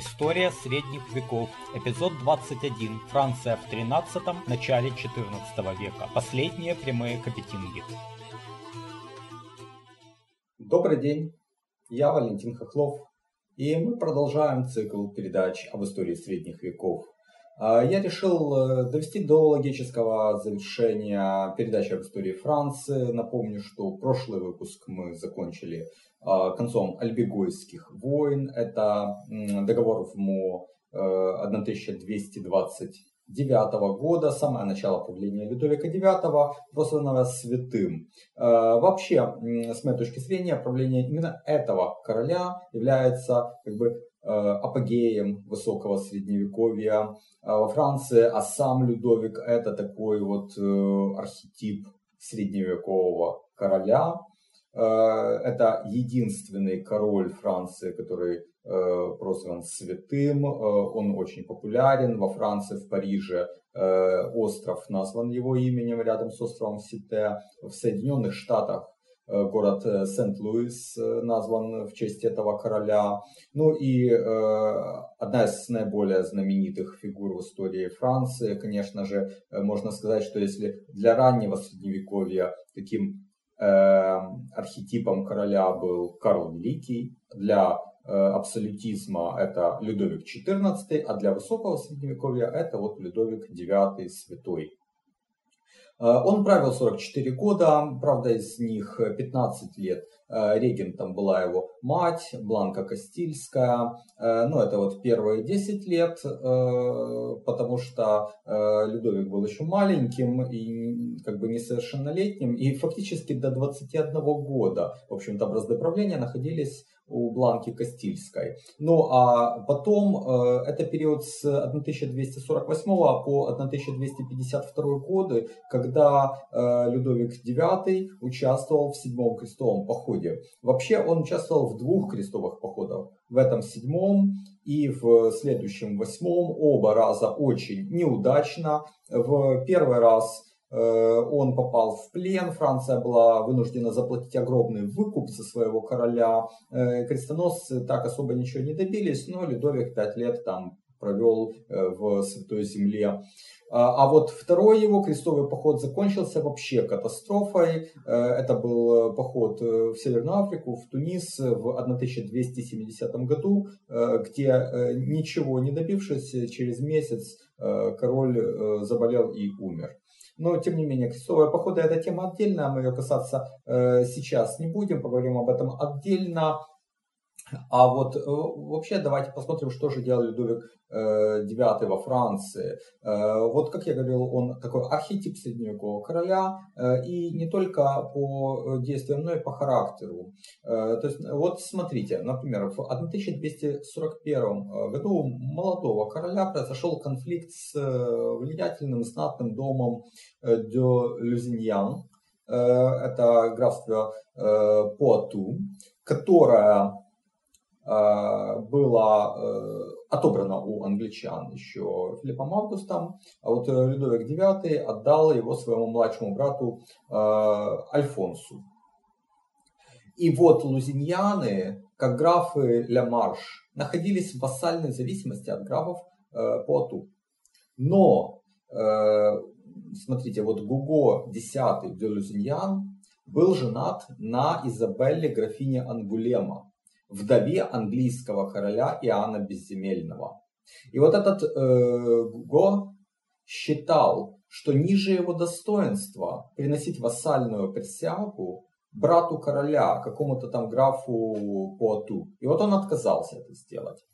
История средних веков. Эпизод 21. Франция в 13 начале 14 века. Последние прямые капетинги. Добрый день, я Валентин Хохлов, и мы продолжаем цикл передач об истории средних веков. А, я решил э, довести до логического завершения передачи об истории Франции. Напомню, что прошлый выпуск мы закончили а, концом Альбегойских войн. Это договор в МО 1229 года, самое начало правления Людовика IX, прозванного святым. А, вообще, с моей точки зрения, правление именно этого короля является как бы э, апогеем высокого средневековья а, во Франции, а сам Людовик это такой вот э, архетип средневекового короля, Э, это единственный король Франции, который э, прозван святым. Э, он очень популярен во Франции, в Париже. Остров назван его именем рядом с островом Сите. В Соединенных Штатах город Сент-Луис назван в честь этого короля. Ну и одна из наиболее знаменитых фигур в истории Франции, конечно же, можно сказать, что если для раннего средневековья таким архетипом короля был Карл Великий, для э, абсолютизма это Людовик XIV, а для высокого средневековья это вот Людовик IX Святой. Э, он правил 44 года, правда из них 15 лет Э, регентом была его мать, Бланка Кастильская. Э, ну, это вот первые 10 лет, потому что Людовик был еще маленьким и как бы несовершеннолетним. И фактически до 21 года, в общем-то, бразды правления находились у Бланки Кастильской. Ну а потом э, это период с 1248 по 1252 годы, когда э, Людовик IX участвовал в седьмом крестовом походе. Вообще он участвовал в двух крестовых походах. В этом седьмом и в следующем восьмом оба раза очень неудачно. В первый раз он попал в плен, Франция была вынуждена заплатить огромный выкуп за своего короля. Э, крестоносцы так особо ничего не добились, но Людовик пять лет там провел э, в Святой Земле. А, а вот второй его крестовый поход закончился вообще катастрофой. Это был поход в Северную Африку, в Тунис в 1270 году, где ничего не добившись, через месяц король заболел и умер. Но, тем не менее, крестовые походы это тема отдельная, мы ее касаться э, сейчас не будем, поговорим об этом отдельно. А вот э, вообще давайте посмотрим, что же делал Людовик IX э, во Франции. Э, вот, как я говорил, он такой архетип средневекового короля, и не только по действиям, но и по характеру. То есть, вот смотрите, например, в 1241 году молодого короля произошел конфликт с влиятельным знатным домом де Люзиньян, это графство Пуату, которое было э, отобрано у англичан еще Филиппом Августом, а вот э, Людовик IX отдал его своему младшему брату Альфонсу. И вот лузиньяны, как графы Ля Марш, находились в вассальной зависимости от графов Пуату. Но, смотрите, вот Гуго X де Лузиньян был женат на Изабелле графине Ангулема, вдове английского короля Иоанна Безземельного. И вот этот э, Го считал, что ниже его достоинства приносить вассальную присягу брату короля, какому-то там графу Пуату. И вот он отказался это сделать.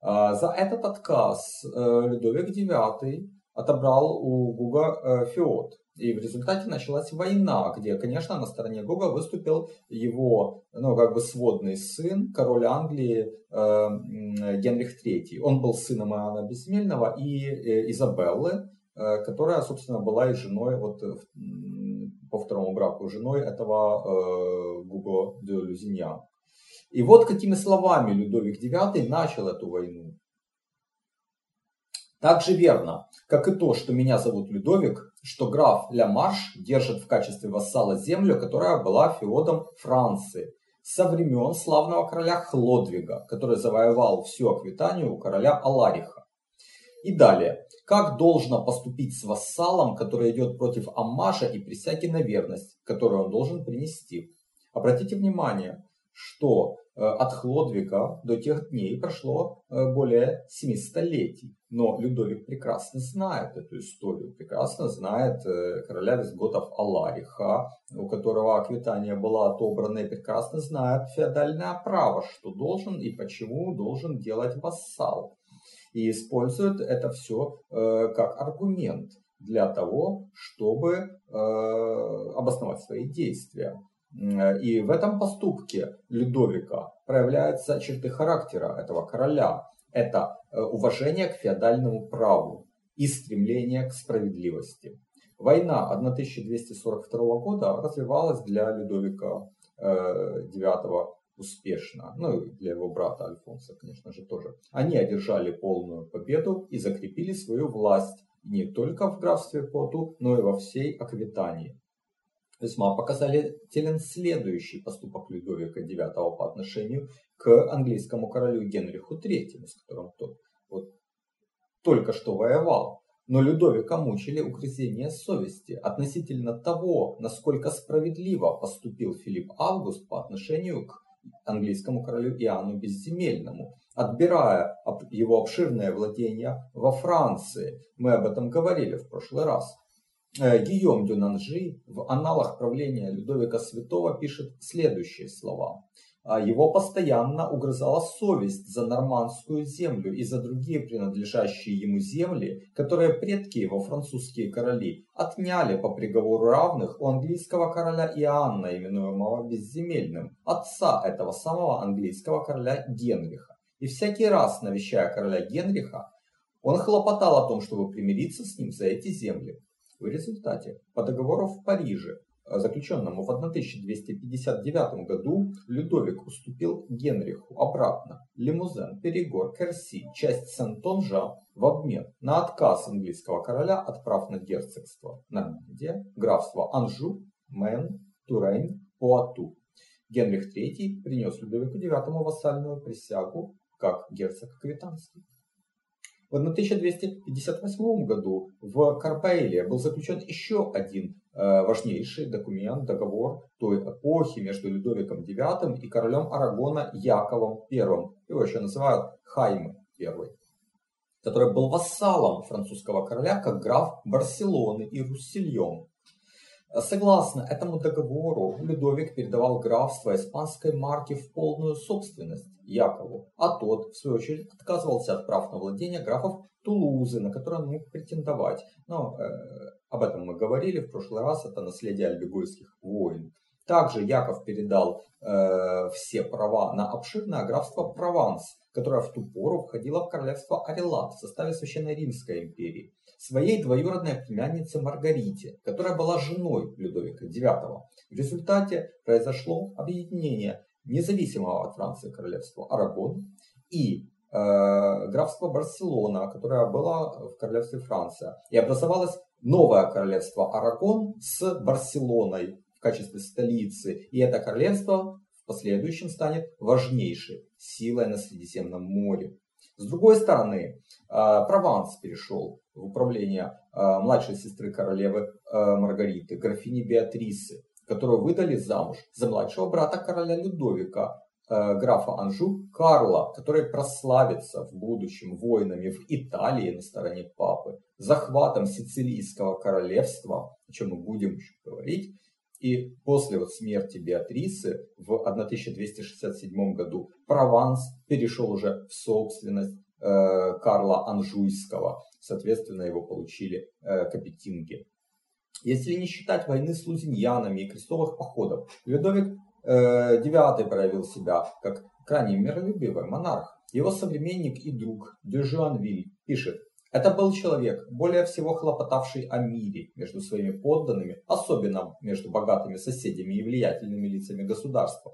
А, за этот отказ э, Людовик IX отобрал у Гуга э, Феод. И в результате началась война, где, конечно, на стороне Гога выступил его, ну, как бы сводный сын, король Англии э, Генрих III. Он был сыном Иоанна Безземельного и э, Изабеллы, э, которая, собственно, была и женой, вот э, по второму браку, женой этого э, Гуго де Люзиньян. И вот какими словами Людовик IX начал эту войну. Так же верно, как и то, что меня зовут Людовик, что граф Ля Марш держит в качестве вассала землю, которая была феодом Франции. со времен славного короля Хлодвига, который завоевал всю Аквитанию у короля Алариха. И далее. Как должно поступить с вассалом, который идет против Аммаша и присяги на верность, которую он должен принести? Обратите внимание, что от Хлодвига до тех дней прошло э, более семи столетий. Но Людовик прекрасно знает эту историю, прекрасно знает э, короля визготов Алариха, у которого Аквитания была отобрана, и прекрасно знает феодальное право, что должен и почему должен делать вассал. И использует это все как аргумент для того, чтобы обосновать свои действия. И в этом поступке Людовика проявляются черты характера этого короля. Это э, уважение к феодальному праву и стремление к справедливости. Война 1242 года развивалась для Людовика IX э, успешно, ну и для его брата Альфонса, конечно же, тоже. Они одержали полную победу и закрепили свою власть не только в графстве Поту, но и во всей Аквитании. Весьма показателен следующий поступок Людовика IX по отношению к английскому королю Генриху III, с которым тот вот только что воевал. Но Людовика мучили угрызения совести относительно того, насколько справедливо поступил Филипп Август по отношению к английскому королю Иоанну Безземельному, отбирая его обширное владение во Франции. Мы об этом говорили в прошлый раз. Э, Гийом Дюнанжи в аналах правления Людовика Святого пишет следующие слова. «А его постоянно угрызала совесть за нормандскую землю и за другие принадлежащие ему земли, которые предки его, французские короли, отняли по приговору равных у английского короля Иоанна, именуемого Безземельным, отца этого самого английского короля Генриха. И всякий раз, навещая короля Генриха, он хлопотал о том, чтобы примириться с ним за эти земли. В результате по договору в Париже, э, заключенному в 1259 году, Людовик уступил Генриху обратно Лимузен, Перигор, Керси, часть Сентонжа в обмен на отказ английского короля от прав на герцогство Нормандия, графство Анжу, Мэн, Турень, Пуату. Генрих III принес Людовику IX вассальную присягу как герцог Аквитанский. В 1258 году в Корбейле был заключен еще один э, важнейший документ, договор той эпохи между Людовиком IX и королем Арагона Яковом I. Его еще называют Хайме I который был вассалом французского короля как граф Барселоны и Руссильон. Согласно этому договору, Людовик передавал графство испанской марки в полную собственность Якову, а тот, в свою очередь, отказывался от прав на владение графов Тулузы, на которые он мог претендовать. Но э, об этом мы говорили в прошлый раз, это наследие альбегойских войн. Также Яков передал э, все права на обширное графство Прованс, которое в ту пору входило в королевство Арелат в составе Священной Римской империи своей двоюродной племяннице Маргарите, которая была женой Людовика IX. В результате произошло объединение независимого от Франции королевства Арагон и э, графства Барселона, которое было в королевстве Франция. И образовалось новое королевство Арагон с Барселоной в качестве столицы. И это королевство в последующем станет важнейшей силой на Средиземном море. С другой стороны, э, Прованс перешел в управление э, младшей сестры королевы э, Маргариты, графини Беатрисы, которую выдали замуж за младшего брата короля Людовика, графа Анжу Карла, который прославится в будущем войнами в Италии на стороне папы, захватом сицилийского королевства, о чем мы будем еще говорить, и после вот смерти Беатрисы в 1267 году Прованс перешел уже в собственность э, Карла Анжуйского. Соответственно, его получили э, капетинги. Если не считать войны с лузиньянами и крестовых походов, Людовик э, IX проявил себя как крайне миролюбивый монарх. Его современник и друг Дюжуанвиль пишет, это был человек, более всего хлопотавший о мире между своими подданными, особенно между богатыми соседями и влиятельными лицами государства.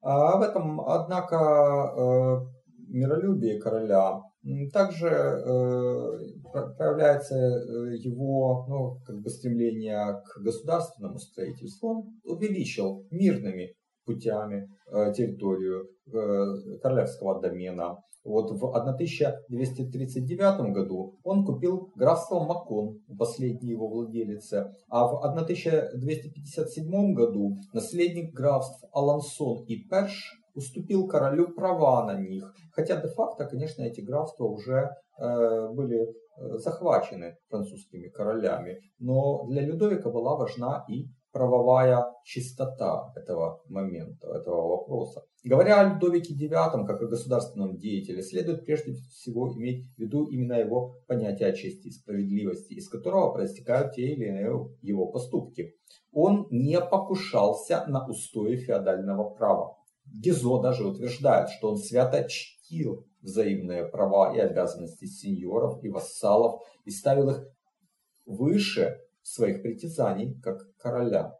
А в этом, однако, э, миролюбие короля также э, проявляется э, его ну, как бы стремление к государственному строительству. Он увеличил мирными путями территорию королевского домена. Вот в 1239 году он купил графство Макон, последний его владелица, а в 1257 году наследник графств Алансон и Перш уступил королю права на них. Хотя де-факто, конечно, эти графства уже э, были э, захвачены французскими королями. Но для Людовика была важна и правовая чистота этого момента, этого вопроса. Говоря о Людовике IX как о государственном деятеле, следует прежде всего иметь в виду именно его понятие о чести и справедливости, из которого проистекают те или иные его поступки. Он не покушался на устои феодального права. Гизо даже утверждает, что он свято чтил взаимные права и обязанности сеньоров и вассалов и ставил их выше своих притязаний как короля.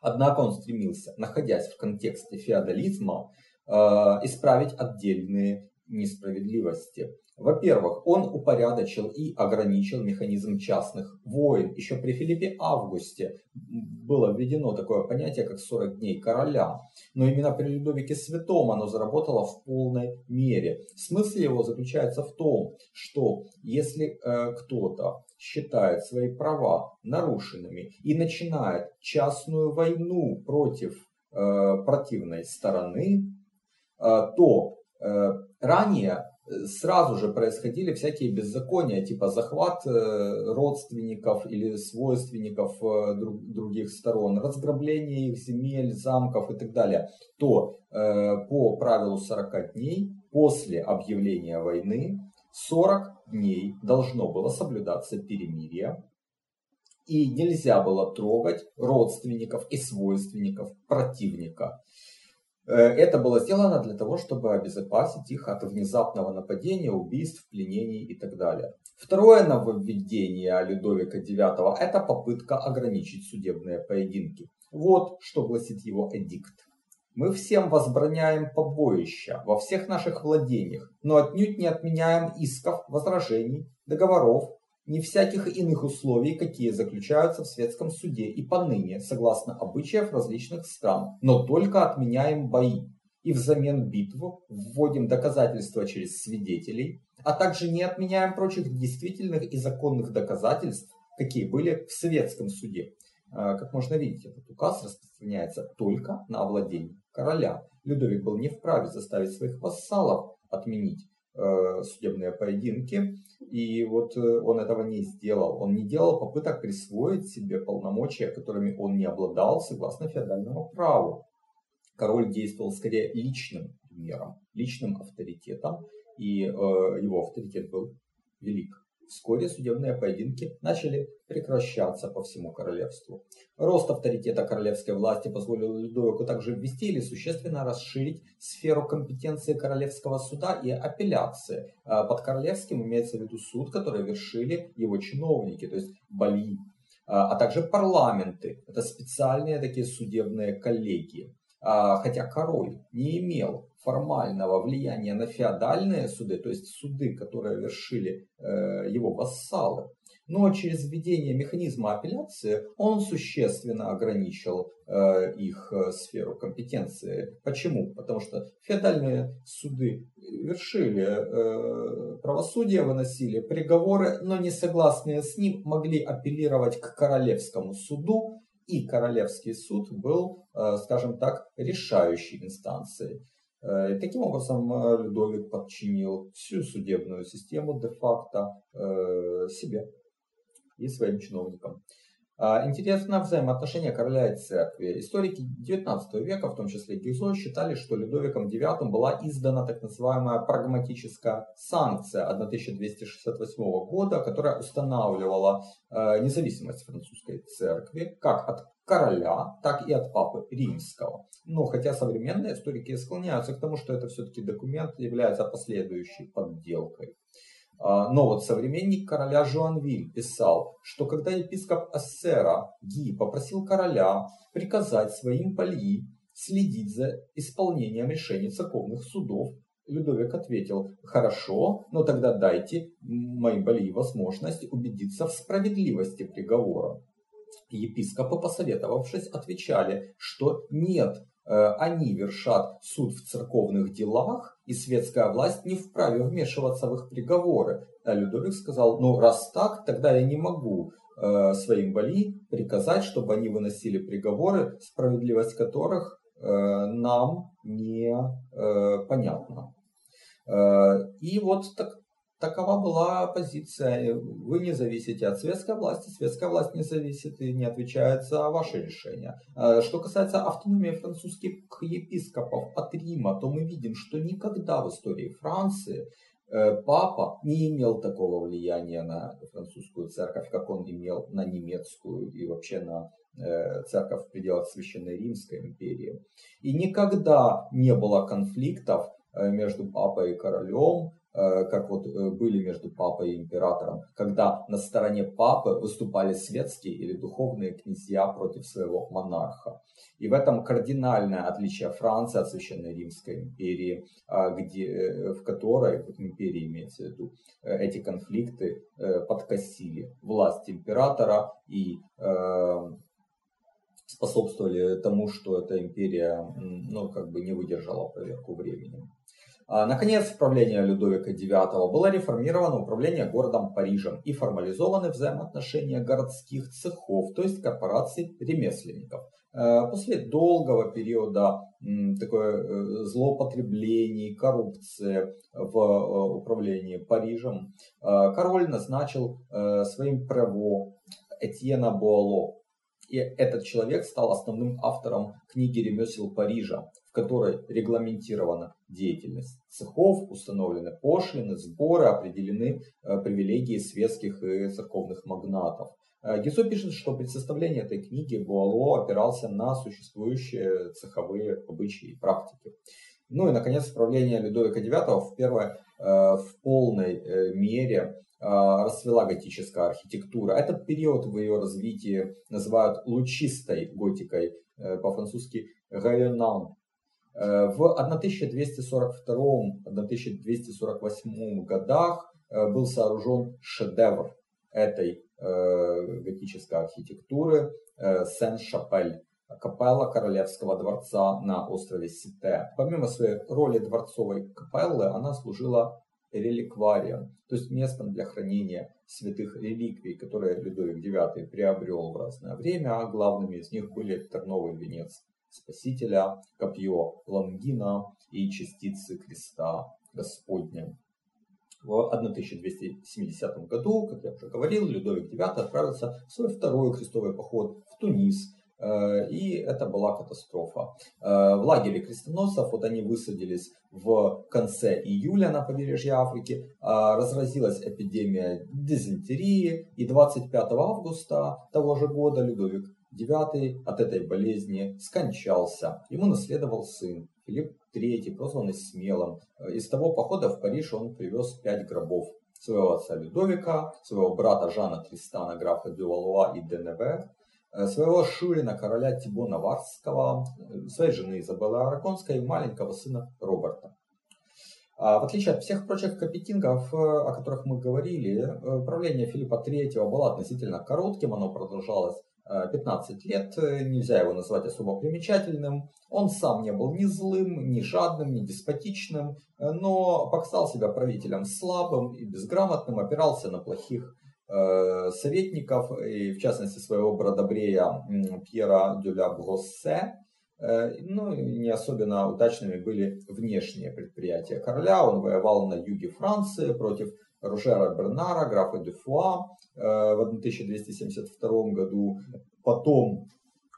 Однако он стремился, находясь в контексте феодализма, э, исправить отдельные несправедливости. Во-первых, он упорядочил и ограничил механизм частных войн. Еще при Филиппе Августе было введено такое понятие, как 40 дней короля. Но именно при Людовике Святом оно заработало в полной мере. Смысл его заключается в том, что если э, кто-то считает свои права нарушенными и начинает частную войну против э, противной стороны, э, то э, ранее сразу же происходили всякие беззакония, типа захват э, родственников или свойственников э, других сторон, разграбление их земель, замков и так далее, то э, по правилу 40 дней после объявления войны 40 дней должно было соблюдаться перемирие, и нельзя было трогать родственников и свойственников противника. Э, это было сделано для того, чтобы обезопасить их от внезапного нападения, убийств, пленений и так далее. Второе нововведение Людовика IX – это попытка ограничить судебные поединки. Вот что гласит его эдикт. Мы всем возбраняем побоища во всех наших владениях, но отнюдь не отменяем исков, возражений, договоров, ни всяких иных условий, какие заключаются в светском суде и поныне, согласно обычаев различных стран, но только отменяем бои и взамен битву вводим доказательства через свидетелей, а также не отменяем прочих действительных и законных доказательств, какие были в светском суде. А, как можно видеть, этот указ распространяется только на овладение короля. Людовик был не вправе заставить своих вассалов отменить Э, судебные поединки. И вот э, он этого не сделал. Он не делал попыток присвоить себе полномочия, которыми он не обладал согласно феодальному праву. Король действовал скорее личным примером, личным авторитетом, и э, его авторитет был велик. Вскоре судебные поединки начали прекращаться по всему королевству. Рост авторитета королевской власти позволил Людовику также ввести или существенно расширить сферу компетенции королевского суда и апелляции. А под королевским имеется в виду суд, который вершили его чиновники, то есть бали, а, а также парламенты. Это специальные такие судебные коллегии. А, хотя король не имел формального влияния на феодальные суды, то есть суды, которые вершили э, его вассалы, но через введение механизма апелляции он существенно ограничил э, их э, сферу компетенции. Почему? Потому что феодальные суды вершили правосудие, выносили приговоры, но не согласные с ним могли апеллировать к королевскому суду, и королевский суд был, э, скажем так, решающей инстанцией. Э, таким образом э, Людовик подчинил всю судебную систему де-факто себе и своим чиновникам. А, интересно взаимоотношения короля и церкви. Историки XIX века, в том числе Гизо, считали, что Людовиком IX была издана так называемая прагматическая санкция 1268 года, которая устанавливала независимость французской церкви как от короля, так и от папы римского. Но хотя современные историки склоняются к тому, что это все-таки документ является последующей подделкой. А, но вот современник короля Жуанвиль писал, что когда епископ Ассера Ги попросил короля приказать своим палии следить за исполнением решений церковных судов, Людовик ответил, хорошо, но тогда дайте моим палии возможность убедиться в справедливости приговора. Епископы, посоветовавшись, отвечали, что нет, они вершат суд в церковных делах, и светская власть не вправе вмешиваться в их приговоры. А Людовик сказал, ну раз так, тогда я не могу своим вали приказать, чтобы они выносили приговоры, справедливость которых нам не понятна. И вот так, Такова была позиция. Вы не зависите от светской власти, светская власть не зависит и не отвечает за ваши решения. А что касается автономии французских епископов от Рима, то мы видим, что никогда в истории Франции э, папа не имел такого влияния на французскую церковь, как он имел на немецкую и вообще на э, церковь в пределах Священной Римской империи. И никогда не было конфликтов э, между папой и королем, как вот э, были между папой и императором, когда на стороне папы выступали светские или духовные князья против своего монарха. И в этом кардинальное отличие Франции от Священной Римской империи, а, где, э, в которой, в империи имеется в виду, эти конфликты подкосили власть императора и способствовали тому, что эта империя ну, как бы не выдержала проверку временем. А, наконец, в правлении Людовика IX было реформировано управление городом Парижем и формализованы взаимоотношения городских цехов, то есть корпораций ремесленников. Э, после долгого периода такое э, злоупотреблений, коррупции в э, управлении Парижем, король назначил своим право Этьена Буало. И этот человек стал основным автором книги «Ремесел Парижа», в которой регламентирована деятельность цехов, установлены пошлины, сборы, определены э, привилегии светских и церковных магнатов. Э, Гизо пишет, что при составлении этой книги Буало опирался на существующие цеховые обычаи и практики. Ну и, наконец, правление Людовика IX в, первое, э, в полной мере расцвела готическая архитектура. Этот период в ее развитии называют лучистой готикой, по-французски «районан», Э, в 1242-1248 годах э, был сооружен шедевр этой э, готической архитектуры Сен-Шапель, капелла Королевского дворца на острове Сите. Помимо своей роли дворцовой капеллы, она служила реликварием, то есть местом для хранения святых реликвий, которые Людовик IX приобрел в разное время, а главными из них были терновый венец Спасителя, копье Лангина и частицы креста Господня. В 1270 году, как я уже говорил, Людовик IX отправился в свой второй крестовый поход в Тунис. Э, и это была катастрофа. Э, в лагере крестоносцев, вот они высадились в конце июля на побережье Африки, э, разразилась эпидемия дизентерии, и 25 августа того же года Людовик Девятый от этой болезни скончался. Ему наследовал сын Филипп III, прозванный Смелым. Из того похода в Париж он привез пять гробов. Своего отца Людовика, своего брата Жана Тристана, графа Дювалуа и Деневе, своего шурина короля Тибона Варского, своей жены Изабеллы Арагонской и маленького сына Роберта. А в отличие от всех прочих капетингов, о которых мы говорили, правление Филиппа III было относительно коротким, оно продолжалось 15 лет, э, нельзя его назвать особо примечательным. Он сам не был ни злым, ни жадным, ни деспотичным, э, но показал себя правителем слабым и безграмотным, опирался на плохих э, советников, и в частности своего бродобрея Пьера Дюля Броссе. Ну, не особенно удачными были внешние предприятия короля. Он воевал на юге Франции против Ружера Бернара, графа Дюфуа в 1272 году. Потом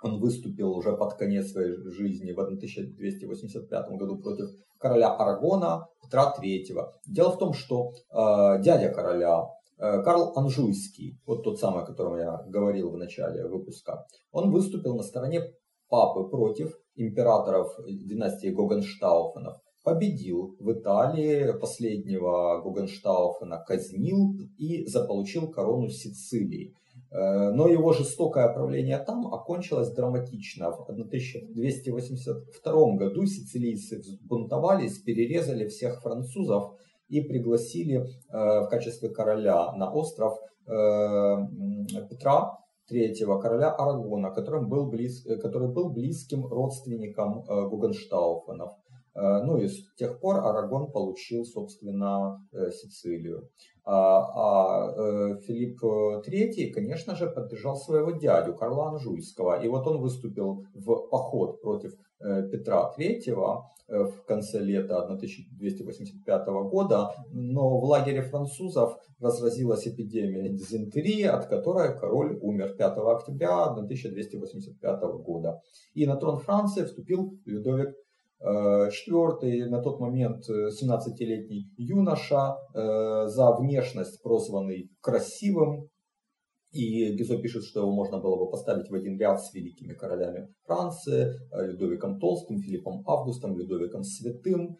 он выступил уже под конец своей жизни в 1285 году против короля Арагона Петра III. Дело в том, что э, дядя короля Карл Анжуйский, вот тот самый, о котором я говорил в начале выпуска, он выступил на стороне папы против императоров династии Гогенштауфенов победил в Италии последнего Гугенштауфена, казнил и заполучил корону Сицилии. Э, но его жестокое правление там окончилось драматично. В 1282 году сицилийцы взбунтовались, перерезали всех французов и пригласили э, в качестве короля на остров э, Петра третьего короля Арагона, которым был близ, э, который был близким родственником Гугенштауфенов. Ну и с тех пор Арагон получил, собственно, Сицилию. А, а Филипп III, конечно же, поддержал своего дядю Карла Анжуйского. И вот он выступил в поход против Петра III в конце лета 1285 года, но в лагере французов разразилась эпидемия дизентерии, от которой король умер 5 октября 1285 года. И на трон Франции вступил Людовик Э, на тот момент 17-летний юноша, э, за внешность прозванный красивым, и Гизо пишет, что его можно было бы поставить в один ряд с великими королями Франции, э, Людовиком Толстым, Филиппом Августом, Людовиком Святым,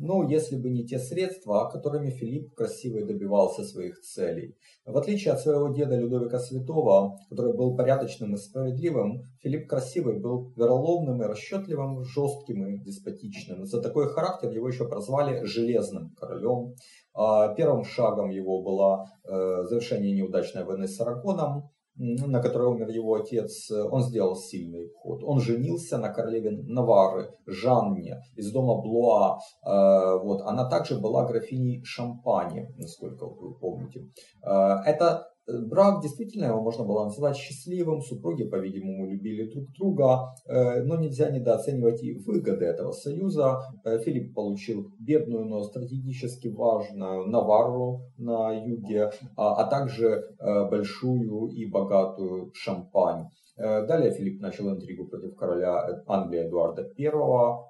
ну, если бы не те средства, которыми Филипп красиво добивался своих целей. В отличие от своего деда Людовика Святого, который был порядочным и справедливым, Филипп Красивый был вероломным и расчетливым, жестким и деспотичным. За такой характер его еще прозвали «железным королем». А первым шагом его было э, завершение неудачной войны с Арагоном, на которой умер его отец, он сделал сильный ход. Он женился на королеве Навары, Жанне, из дома Блуа. Э, вот. Она также была графиней Шампани, насколько вы помните. Э, это Брак действительно его можно было назвать счастливым, супруги, по-видимому, любили друг друга, э, но нельзя недооценивать и выгоды этого союза. Э, Филипп получил бедную, но стратегически важную Наварру на юге, а, а также э, большую и богатую Шампань. Далее Филипп начал интригу против короля Англии Эдуарда I,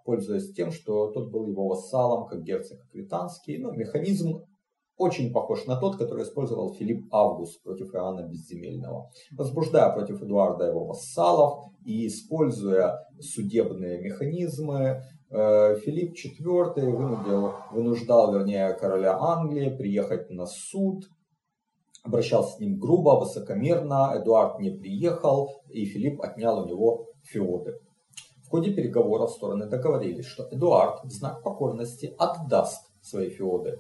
пользуясь тем, что тот был его вассалом, как герцог Аквитанский. Но механизм очень похож на тот, который использовал Филипп Август против Иоанна Безземельного. Возбуждая против Эдуарда его вассалов и используя судебные механизмы, э, Филипп IV вынудил, вынуждал, вернее, короля Англии приехать на суд, обращался с ним грубо, высокомерно, Эдуард не приехал, и Филипп отнял у него феоды. В ходе переговоров стороны договорились, что Эдуард в знак покорности отдаст свои феоды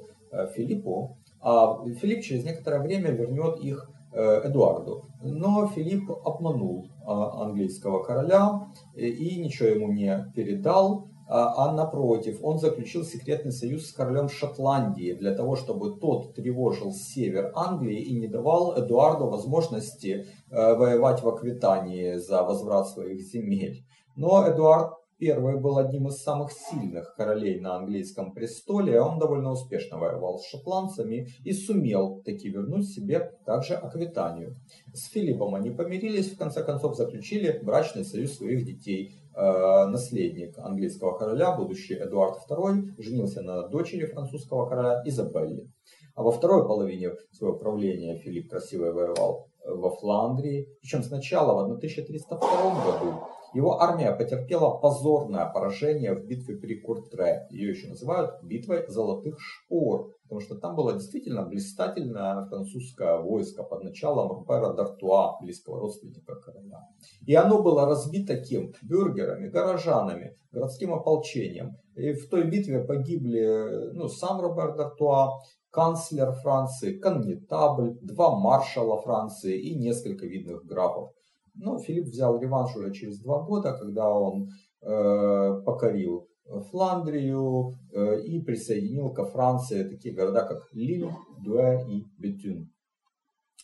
Филиппу, а Филипп через некоторое время вернет их э, Эдуарду. Но Филипп обманул а, английского короля и ничего ему не передал, а, а напротив, он заключил секретный союз с королем Шотландии для того, чтобы тот тревожил север Англии и не давал Эдуарду возможности э, воевать в Аквитании за возврат своих земель. Но Эдуард Первый был одним из самых сильных королей на английском престоле, он довольно успешно воевал с шотландцами и сумел таки вернуть себе также Аквитанию. С Филиппом они помирились, в конце концов заключили брачный союз своих детей. Э, наследник английского короля, будущий Эдуард II, женился на дочери французского короля Изабелле. А во второй половине своего правления Филипп красиво воевал во Фландрии, причем сначала в 1302 году его армия потерпела позорное поражение в битве при Куртре. Ее еще называют битвой золотых шпор, потому что там было действительно блистательное французское войско под началом Рупера Д'Артуа, близкого родственника короля. И оно было разбито кем? Бюргерами, горожанами, городским ополчением. И в той битве погибли ну, сам Робер Д'Артуа, канцлер Франции, коннетабль, два маршала Франции и несколько видных графов. Но Филипп взял реванш уже через два года, когда он э, покорил Фландрию э, и присоединил ко Франции такие города, как Лиль, Дуэ и Бетюн.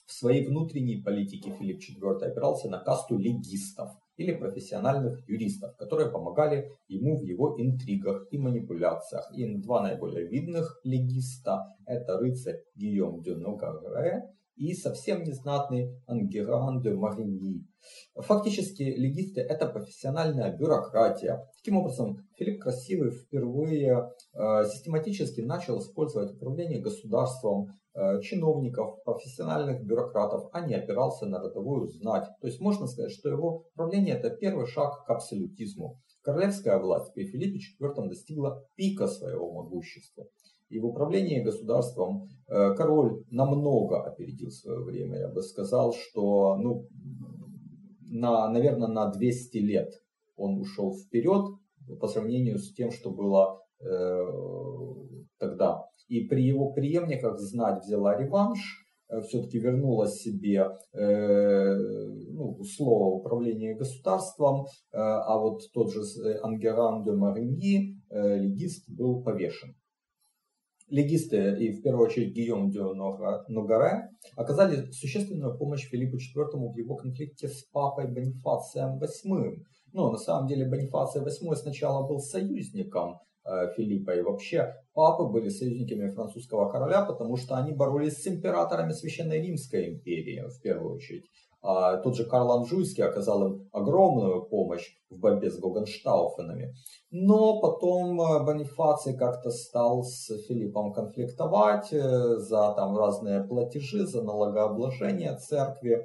В своей внутренней политике Филипп IV опирался на касту легистов или профессиональных юристов, которые помогали ему в его интригах и манипуляциях. И два наиболее видных легиста – это рыцарь Гийом де и совсем незнатный Ангеран де Мариньи. Фактически легисты это профессиональная бюрократия. Таким образом, Филипп Красивый впервые э, систематически начал использовать управление государством э, чиновников, профессиональных бюрократов, а не опирался на родовую знать. То есть можно сказать, что его правление это первый шаг к абсолютизму. Королевская власть при Филиппе IV достигла пика своего могущества. И в управлении государством э, король намного опередил свое время. Я бы сказал, что, ну, на, наверное, на 200 лет он ушел вперед по сравнению с тем, что было э, тогда. И при его преемниках знать взяла реванш, э, все-таки вернула себе ну, слово управления государством, а вот тот же Ангеран де Мариньи, легист, был повешен легисты и в первую очередь Гийом де Ногаре оказали существенную помощь Филиппу IV в его конфликте с папой Бонифацием VIII. Но на самом деле Бонифаций VIII сначала был союзником Филиппа. И вообще папы были союзниками французского короля, потому что они боролись с императорами Священной Римской империи в первую очередь. А тот же Карл Анжуйский оказал им огромную помощь в борьбе с Гогенштауфенами. Но потом э, Бонифаций как-то стал с Филиппом конфликтовать э, за там разные платежи, за налогообложение церкви.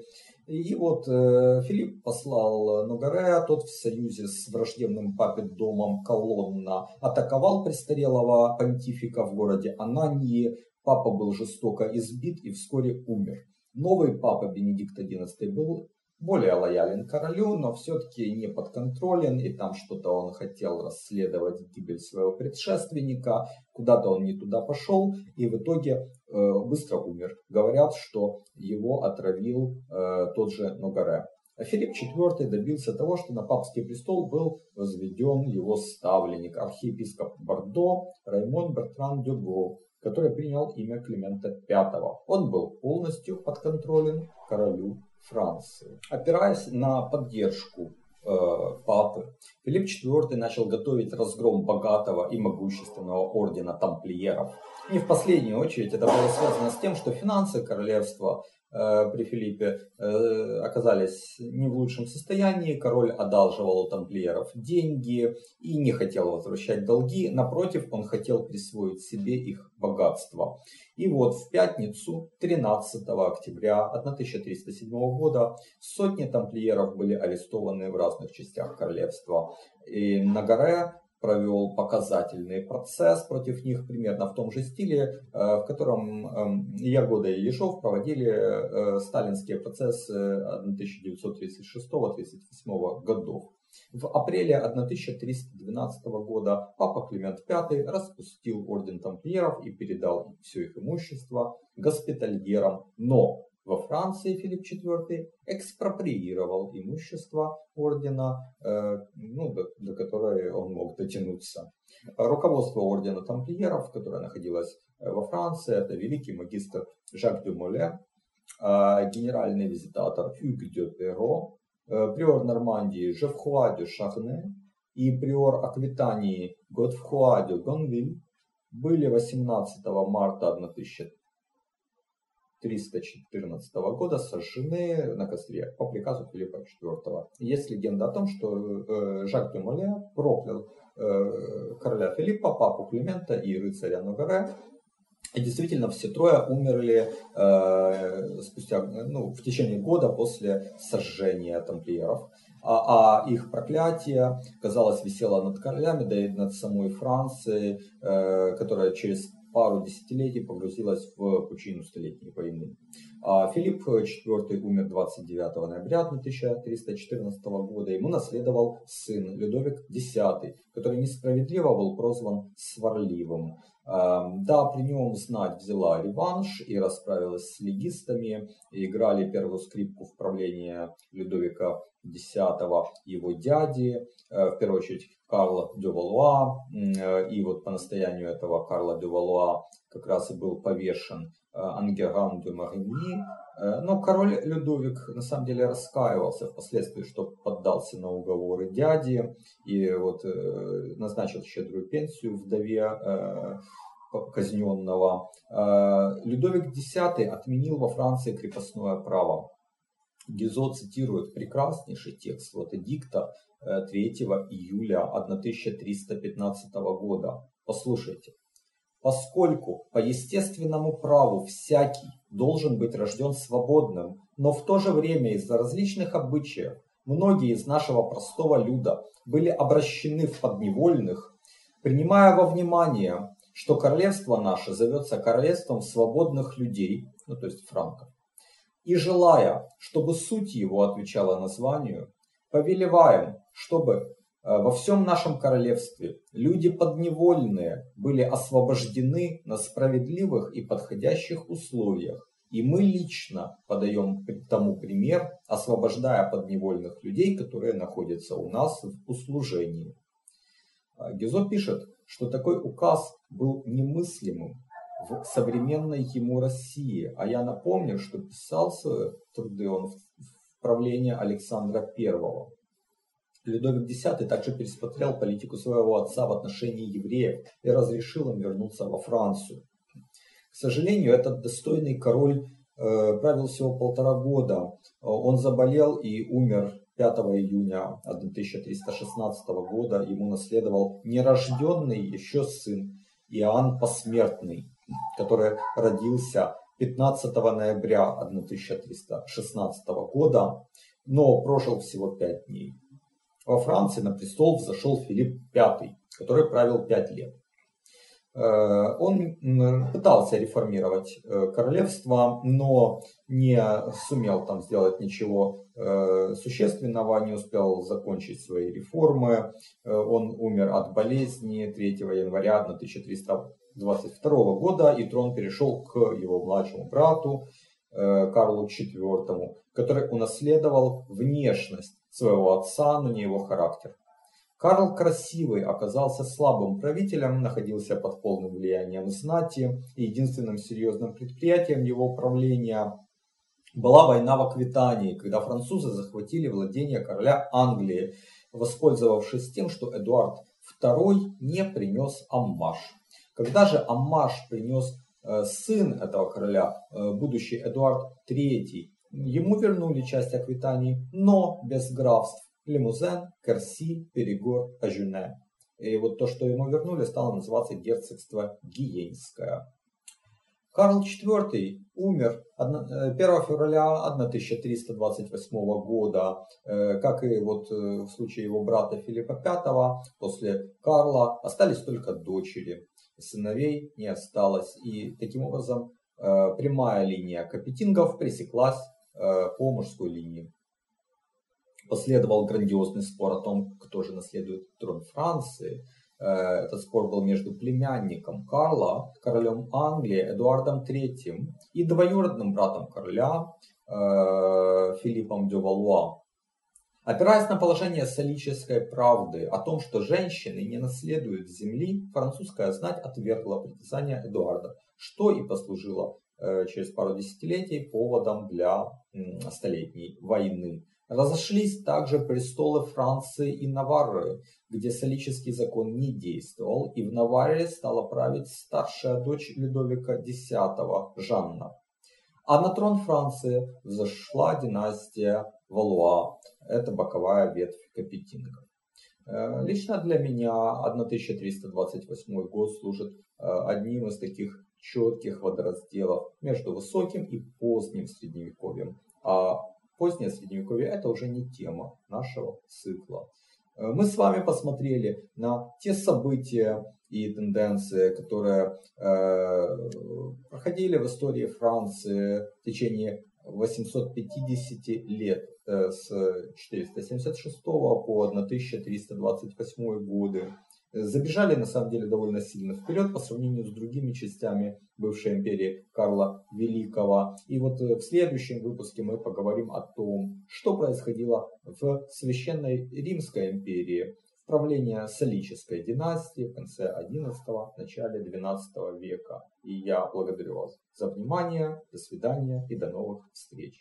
И вот э, Филипп послал Нугаре, тот в союзе с враждебным папе домом Колонна атаковал престарелого понтифика в городе Анании. Папа был жестоко избит и вскоре умер. Новый папа Бенедикт XI был более лоялен королю, но все-таки не подконтролен, и там что-то он хотел расследовать гибель своего предшественника, куда-то он не туда пошел, и в итоге э, быстро умер. Говорят, что его отравил э, тот же Ногаре. А Филипп IV добился того, что на папский престол был возведен его ставленник, архиепископ Бордо Раймон Бертран Дюго, который принял имя Климента V. Он был полностью подконтролен королю Франции. Опираясь на поддержку э, папы, Филипп IV начал готовить разгром богатого и могущественного ордена тамплиеров. Не в последнюю очередь это было связано с тем, что финансы королевства Э, при Филиппе э, оказались не в лучшем состоянии. Король одалживал тамплиеров деньги и не хотел возвращать долги. Напротив, он хотел присвоить себе их богатство. И вот в пятницу, 13 октября 1307 года, сотни тамплиеров были арестованы в разных частях королевства. И на горе провел показательный процесс против них примерно в том же стиле, э, в котором эм, Ягода и Ешов проводили э, сталинские процессы 1936-1938 годов. В апреле 1312 года папа Климент V распустил орден тамплиеров и передал все их имущество госпитальерам, но во Франции Филипп IV экспроприировал имущество ордена, э, ну, до, до которой он мог дотянуться. Руководство ордена тамплиеров, которое находилось э, во Франции, это великий магистр Жак де Моле, э, генеральный визитатор Hugues де Перо, приор Нормандии Жевхуа де Шахне и приор Аквитании Готфхуа де Гонвиль были 18 марта 1000 314 года сожжены на костре по приказу Филиппа IV. Есть легенда о том, что э, Жак де Моле проклял э, короля Филиппа, папу Климента и рыцаря Ногаре. И действительно все трое умерли э, спустя, ну, в течение года после сожжения тамплиеров. А, а их проклятие, казалось, висело над королями, да и над самой Францией, которая через пару десятилетий погрузилась в пучину Столетней войны. А Филипп IV умер 29 ноября 1314 года. Ему наследовал сын Людовик X, который несправедливо был прозван сварливым. Да, при нем знать взяла реванш и расправилась с легистами. Играли первую скрипку в правлении Людовика X, его дяди, э, в первую очередь Карла де Валуа. Э, и вот по настоянию этого Карла де Валуа как раз и был повешен э, Ангеран де Марини. Но король Людовик на самом деле раскаивался впоследствии, что поддался на уговоры дяди и вот назначил щедрую пенсию вдове казненного. Э, Людовик X отменил во Франции крепостное право. Гизо цитирует прекраснейший текст вот эдикта 3 э, июля 1315 года. Послушайте. Поскольку по естественному праву всякий должен быть рожден свободным, но в то же время из-за различных обычаев многие из нашего простого люда были обращены в подневольных, принимая во внимание что королевство наше зовется королевством свободных людей, ну то есть франков. И желая, чтобы суть его отвечала названию, повелеваем, чтобы э, во всем нашем королевстве люди подневольные были освобождены на справедливых и подходящих условиях И мы лично подаем тому пример, освобождая подневольных людей, которые находятся у нас в услужении. А, Гизо пишет, что такой указ был немыслимым современной ему России. А я напомню, что писал свои труды он в правлении Александра I. Людовик X также пересмотрел политику своего отца в отношении евреев и разрешил им вернуться во Францию. К сожалению, этот достойный король э, правил всего полтора года. Он заболел и умер 5 июня 1316 года. Ему наследовал нерожденный еще сын Иоанн Посмертный, который родился 15 ноября 1316 года, но прожил всего пять дней. Во Франции на престол взошел Филипп V, который правил пять лет. Э, он пытался реформировать э, королевство, но не сумел там сделать ничего э, существенного, не успел закончить свои реформы. Он умер от болезни 3 января 1322 года, и трон перешел к его младшему брату Карлу IV, который унаследовал внешность своего отца, но не его характер. Карл Красивый оказался слабым правителем, находился под полным влиянием знати, и единственным серьезным предприятием его правления была война в Аквитании, когда французы захватили владение короля Англии, воспользовавшись тем, что Эдуард II не принес аммаж. Когда же аммаж принес э, сын этого короля, э, будущий Эдуард III, ему вернули часть Аквитании, но без графств. Лимузен, Керси, Перегор, Ажюне. И вот то, что ему вернули, стало называться герцогство Гиенское. Карл IV умер 1 э, февраля 1328 года, как и вот в случае его брата Филиппа V, после Карла остались только дочери, сыновей не осталось. И таким образом прямая линия капетингов пресеклась по мужской линии. Последовал грандиозный спор о том, кто же наследует трон Франции. Э, этот спор был между племянником Карла, королем Англии Эдуардом III и двоюродным братом короля э, Филиппом де Валуа. Опираясь на положение солической правды о том, что женщины не наследуют земли, французская знать отвергла притязание Эдуарда, что и послужило э, через пару десятилетий поводом для столетней войны. Разошлись также престолы Франции и Наварры, где солический закон не действовал, и в Наварре стала править старшая дочь Людовика X Жанна. А на трон Франции взошла династия Валуа, это боковая ветвь капетингов. Э, лично для меня 1328 год служит э, одним из таких четких водоразделов между высоким и поздним средневековьем. А позднее средневековье это уже не тема нашего цикла. Э, мы с вами посмотрели на те события и тенденции, которые э, проходили в истории Франции в течение 850 лет э, с 476 по 1328 годы забежали на самом деле довольно сильно вперед по сравнению с другими частями бывшей империи Карла Великого. И вот э, в следующем выпуске мы поговорим о том, что происходило в Священной Римской империи в правлении Солической династии в конце XI, начале XII века. И я благодарю вас за внимание, до свидания и до новых встреч.